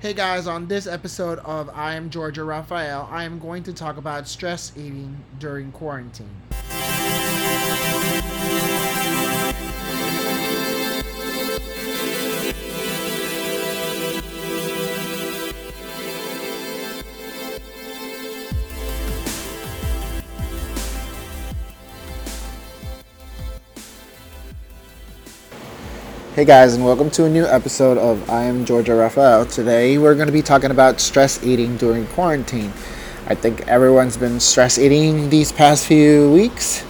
Hey guys, on this episode of I Am Georgia Raphael, I am going to talk about stress eating during quarantine. Hey guys, and welcome to a new episode of I Am Georgia Raphael. Today we're going to be talking about stress eating during quarantine. I think everyone's been stress eating these past few weeks,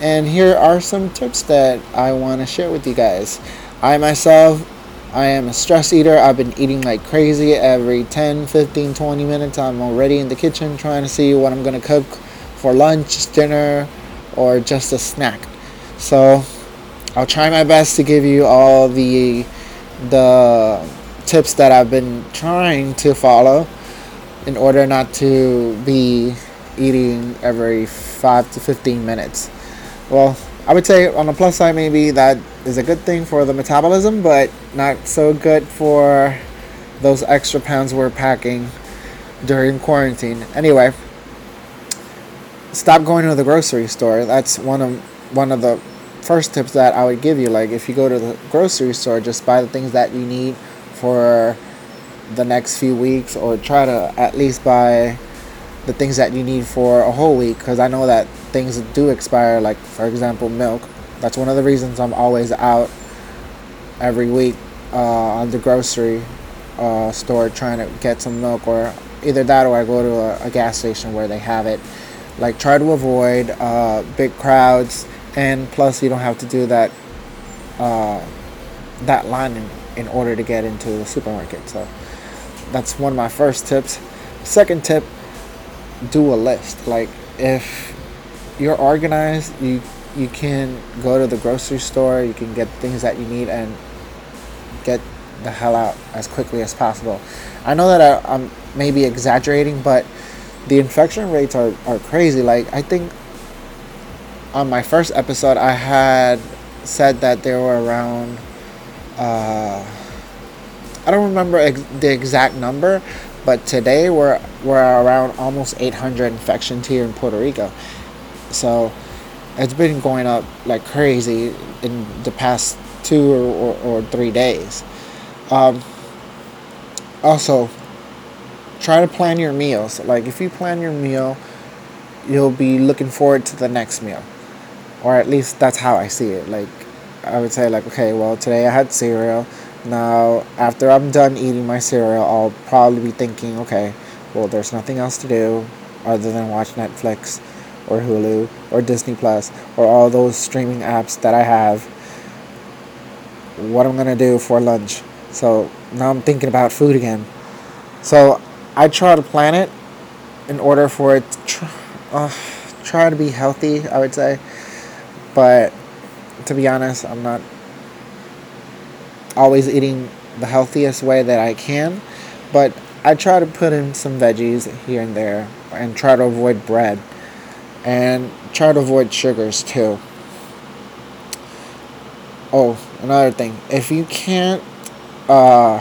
and here are some tips that I want to share with you guys. I myself, I am a stress eater. I've been eating like crazy every 10, 15, 20 minutes. I'm already in the kitchen trying to see what I'm going to cook for lunch, dinner, or just a snack. So, I'll try my best to give you all the the tips that I've been trying to follow in order not to be eating every 5 to 15 minutes. Well, I would say on the plus side maybe that is a good thing for the metabolism, but not so good for those extra pounds we're packing during quarantine. Anyway, stop going to the grocery store. That's one of one of the first tips that I would give you. Like if you go to the grocery store, just buy the things that you need for the next few weeks, or try to at least buy the things that you need for a whole week. Because I know that things do expire. Like for example, milk. That's one of the reasons I'm always out every week uh, on the grocery uh, store trying to get some milk, or either that or I go to a, a gas station where they have it. Like try to avoid uh, big crowds and plus you don't have to do that uh, that line in, in order to get into the supermarket. So that's one of my first tips. Second tip do a list. Like if you're organized you you can go to the grocery store you can get things that you need and get the hell out as quickly as possible. I know that I, i'm maybe exaggerating but the infection rates are, are crazy. Like i think on my first episode, I had said that there were around, uh, I don't remember ex- the exact number, but today we're, we're around almost 800 infections here in Puerto Rico. So it's been going up like crazy in the past two or, or, or three days. Um, also, try to plan your meals. Like if you plan your meal, you'll be looking forward to the next meal or at least that's how I see it. Like, I would say, like, okay, well, today I had cereal. Now, after I'm done eating my cereal, I'll probably be thinking, okay, well, there's nothing else to do other than watch Netflix or Hulu or Disney Plus or all those streaming apps that I have. What I'm gonna do for lunch. So now I'm thinking about food again. So I try to plan it in order for it to uh, try to be healthy, I would say. But to be honest, I'm not always eating the healthiest way that I can. But I try to put in some veggies here and there and try to avoid bread and try to avoid sugars too. Oh, another thing. If you can't uh,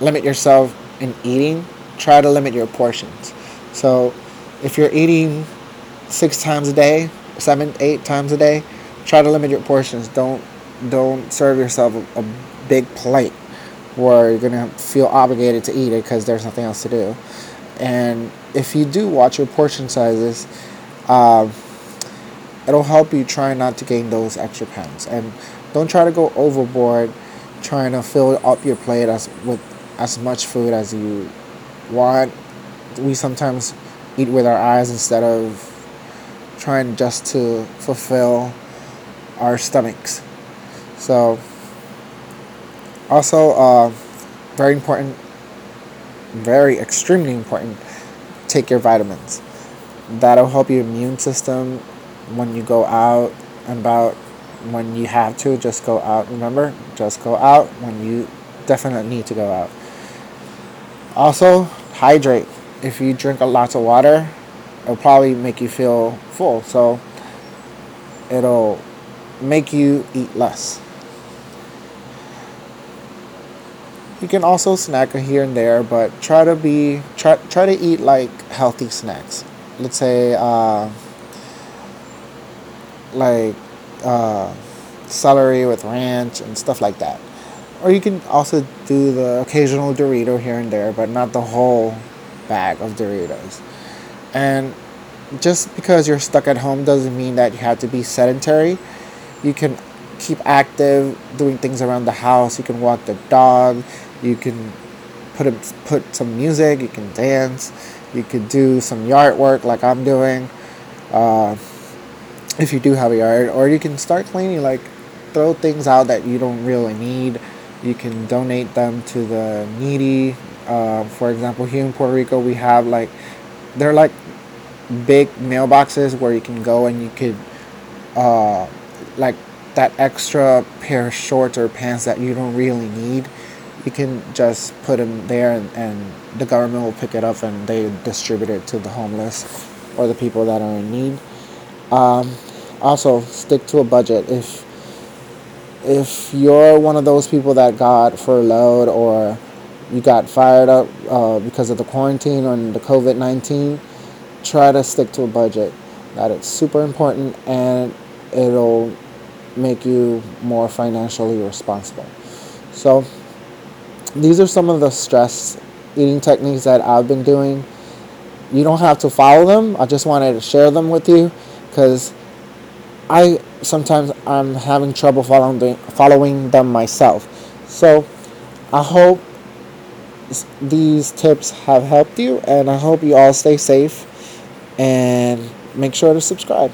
limit yourself in eating, try to limit your portions. So if you're eating six times a day, seven, eight times a day, try to limit your portions. Don't don't serve yourself a, a big plate where you're gonna feel obligated to eat it because there's nothing else to do. And if you do watch your portion sizes, uh, it'll help you try not to gain those extra pounds. And don't try to go overboard trying to fill up your plate as with as much food as you want. We sometimes eat with our eyes instead of trying just to fulfill our stomachs. So, also, uh, very important, very extremely important, take your vitamins. That'll help your immune system when you go out and about. When you have to, just go out. Remember, just go out when you definitely need to go out. Also, hydrate. If you drink a lot of water, it'll probably make you feel full. So it'll make you eat less. You can also snack here and there, but try to be try try to eat like healthy snacks. Let's say uh, like uh, celery with ranch and stuff like that. Or you can also do the occasional Dorito here and there, but not the whole bag of Doritos. And just because you're stuck at home doesn't mean that you have to be sedentary. You can keep active, doing things around the house. You can walk the dog. You can put a, put some music. You can dance. You could do some yard work like I'm doing, uh, if you do have a yard. Or you can start cleaning, like throw things out that you don't really need. You can donate them to the needy. Uh, for example, here in Puerto Rico, we have like they're like big mailboxes where you can go and you could uh, like that extra pair of shorts or pants that you don't really need you can just put them there and, and the government will pick it up and they distribute it to the homeless or the people that are in need. Um, also stick to a budget. If if you're one of those people that got furloughed or you got fired up uh, because of the quarantine or the covid-19 try to stick to a budget. That is super important and it'll make you more financially responsible. So, these are some of the stress eating techniques that I've been doing. You don't have to follow them. I just wanted to share them with you because I sometimes I'm having trouble following following them myself. So, I hope these tips have helped you and I hope you all stay safe and make sure to subscribe.